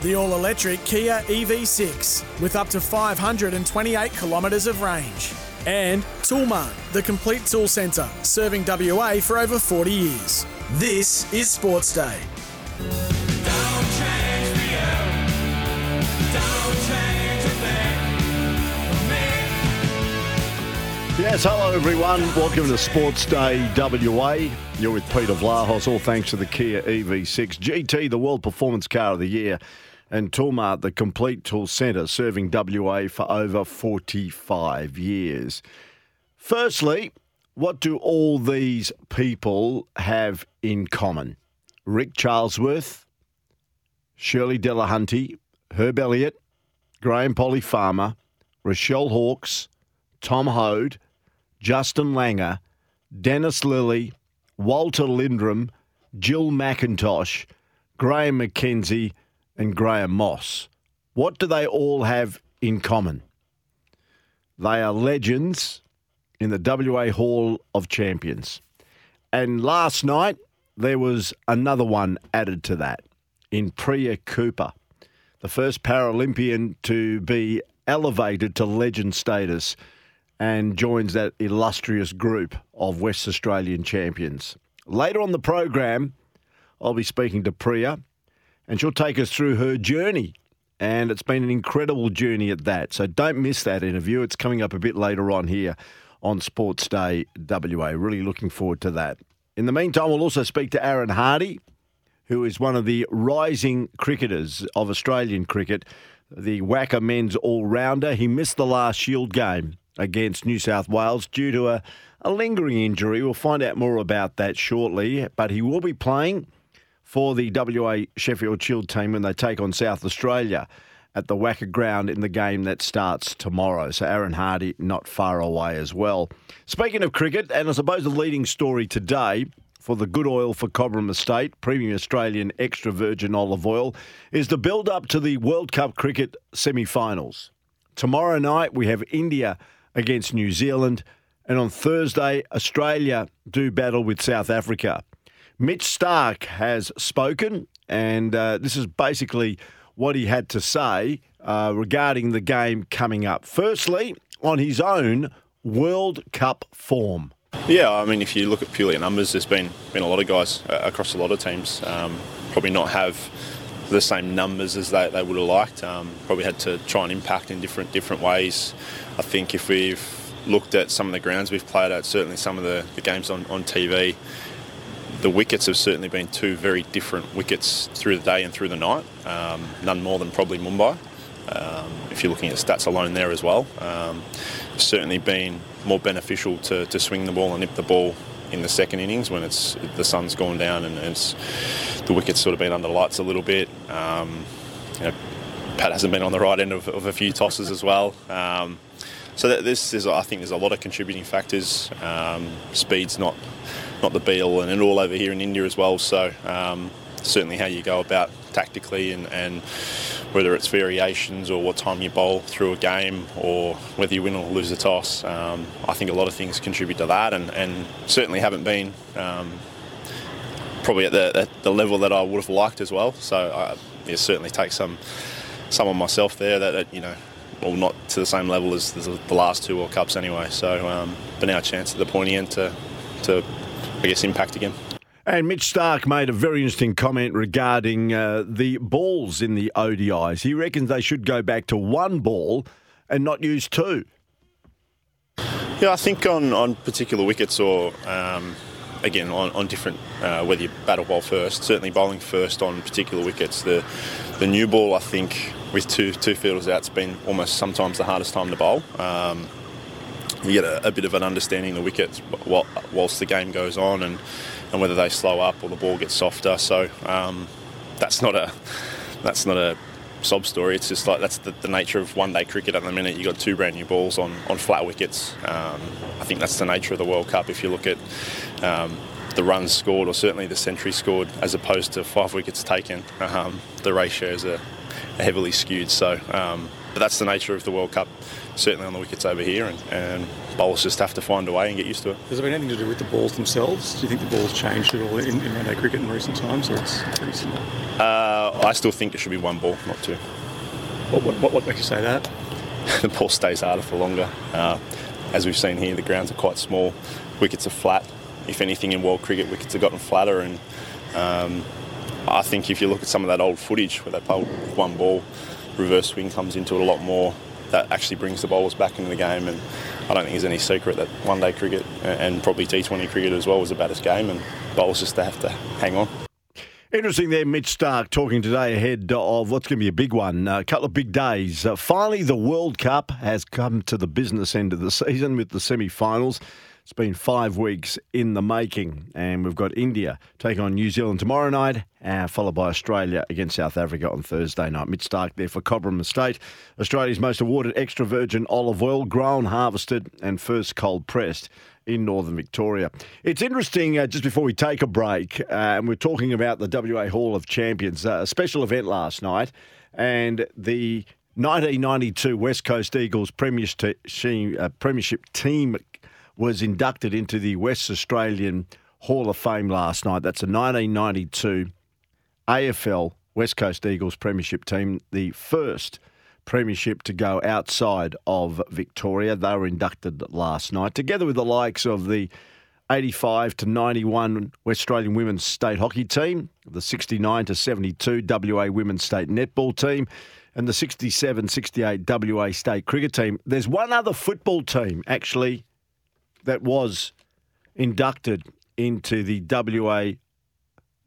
The all electric Kia EV6 with up to 528 kilometres of range. And Toolmart, the complete tool centre, serving WA for over 40 years. This is Sports Day. Yes, hello everyone. Welcome to Sports Day WA. You're with Peter Vlahos, all thanks to the Kia EV6 GT, the World Performance Car of the Year, and Toolmart, the complete tool centre, serving WA for over 45 years. Firstly, what do all these people have in common? Rick Charlesworth, Shirley Delahunty, Herb Elliott, Graham Polly Farmer, Rechelle Hawkes, Tom Hoad, Justin Langer, Dennis Lillee, Walter Lindrum, Jill McIntosh, Graham McKenzie, and Graham Moss. What do they all have in common? They are legends in the WA Hall of Champions. And last night, there was another one added to that in Priya Cooper, the first Paralympian to be elevated to legend status and joins that illustrious group of West Australian champions. Later on the program, I'll be speaking to Priya, and she'll take us through her journey. And it's been an incredible journey at that. So don't miss that interview. It's coming up a bit later on here on Sports Day WA. Really looking forward to that. In the meantime, we'll also speak to Aaron Hardy, who is one of the rising cricketers of Australian cricket, the WACA men's all rounder. He missed the last Shield game against New South Wales due to a, a lingering injury. We'll find out more about that shortly, but he will be playing for the WA Sheffield Shield team when they take on South Australia at the WACA ground in the game that starts tomorrow. So Aaron Hardy not far away as well. Speaking of cricket, and I suppose the leading story today for the good oil for Cobram Estate, premium Australian extra virgin olive oil, is the build up to the World Cup cricket semi finals. Tomorrow night we have India against New Zealand. And on Thursday, Australia do battle with South Africa. Mitch Starc has spoken, and uh, this is basically what he had to say uh, regarding the game coming up. Firstly, on his own World Cup form. Yeah, I mean, if you look at purely numbers, there's been been a lot of guys uh, across a lot of teams um, probably not have the same numbers as they, they would have liked. Um, probably had to try and impact in different different ways. I think if we've looked at some of the grounds we've played at, certainly some of the, the games on, on TV, the wickets have certainly been two very different wickets through the day and through the night. Um, none more than probably Mumbai. Um, if you're looking at stats alone there as well, um, certainly been more beneficial to, to swing the ball and nip the ball in the second innings when it's the sun's gone down and it's the wicket's sort of been under lights a little bit. Um, you know, Pat hasn't been on the right end of, of a few tosses as well. Um, so this is, I think, there's a lot of contributing factors. Um, speed's not not the be all and end all over here in India as well. So um, certainly how you go about tactically and, and whether it's variations or what time you bowl through a game or whether you win or lose a toss. Um, I think a lot of things contribute to that and, and certainly haven't been um, probably at the, at the, level that I would have liked as well. So I yeah, certainly take some some on myself there that, that, you know, well, not to the same level as the last two World Cups anyway. So, um, but now a chance at the pointy end to, to, I guess, impact again. And Mitch Starc made a very interesting comment regarding uh, the balls in the ODIs. He reckons they should go back to one ball and not use two. Yeah, I think on, on particular wickets or, um, again, on, on different, uh, whether you bat or bowl first, certainly bowling first on particular wickets. The, the new ball, I think, with two, two fielders out, it's been almost sometimes the hardest time to bowl. Um, you get a, a, bit of an understanding of the wickets whilst the game goes on and and whether they slow up or the ball gets softer. So um, that's not a that's not a sob story. It's just like that's the, the, nature of one day cricket at the minute. You've got two brand new balls on, on flat wickets. Um, I think that's the nature of the World Cup. If you look at um, the runs scored, or certainly the century scored, as opposed to five wickets taken, um, the ratios are, heavily skewed. So, um, but that's the nature of the World Cup. Certainly on the wickets over here, and, and bowlers just have to find a way and get used to it. Has there been anything to do with the balls themselves? Do you think the balls changed at all in, in one-day cricket in recent times, or it's pretty similar? Uh, I still think it should be one ball, not two. What, what, what makes you say that? the ball stays harder for longer. Uh, as we've seen here, the grounds are quite small, wickets are flat. If anything, in world cricket, wickets have gotten flatter, and um, I think if you look at some of that old footage where they play one ball, reverse swing comes into it a lot more. That actually brings the bowlers back into the game, and I don't think there's any secret that one day cricket and probably T20 cricket as well was the baddest game, and bowlers just have to hang on. Interesting there, Mitch Starc talking today ahead of what's going to be a big one. A couple of big days. Uh, finally, the World Cup has come to the business end of the season with the semi finals. It's been five weeks in the making, and we've got India taking on New Zealand tomorrow night, uh, followed by Australia against South Africa on Thursday night. Mitch Starc there for Cobram Estate, Australia's most awarded extra virgin olive oil, grown, harvested, and first cold pressed in northern Victoria. It's interesting, uh, just before we take a break, uh, and we're talking about the WA Hall of Champions, uh, a special event last night, and the 1992 West Coast Eagles Premiership, uh, Premiership team was inducted into the West Australian Hall of Fame last night. That's a 1992 AFL West Coast Eagles Premiership team, the first Premiership to go outside of Victoria. They were inducted last night, together with the likes of the 85 to 91 West Australian women's state hockey team, the 69 to 72 WA women's state netball team, and the 67 68 WA state cricket team. There's one other football team actually that was inducted into the WA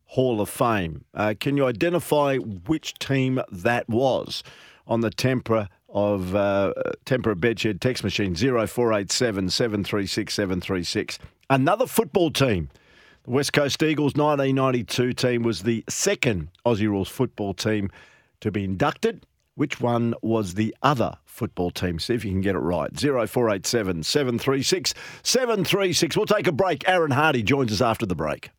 Hall of Fame. Uh, can you identify which team that was? on the Tempur of uh, Tempur Bedshed text machine 0487 736 736. Another football team. The West Coast Eagles 1992 team was the second Aussie Rules football team to be inducted. Which one was the other football team? See if you can get it right. 0487 736 736. We'll take a break. Aaron Hardy joins us after the break.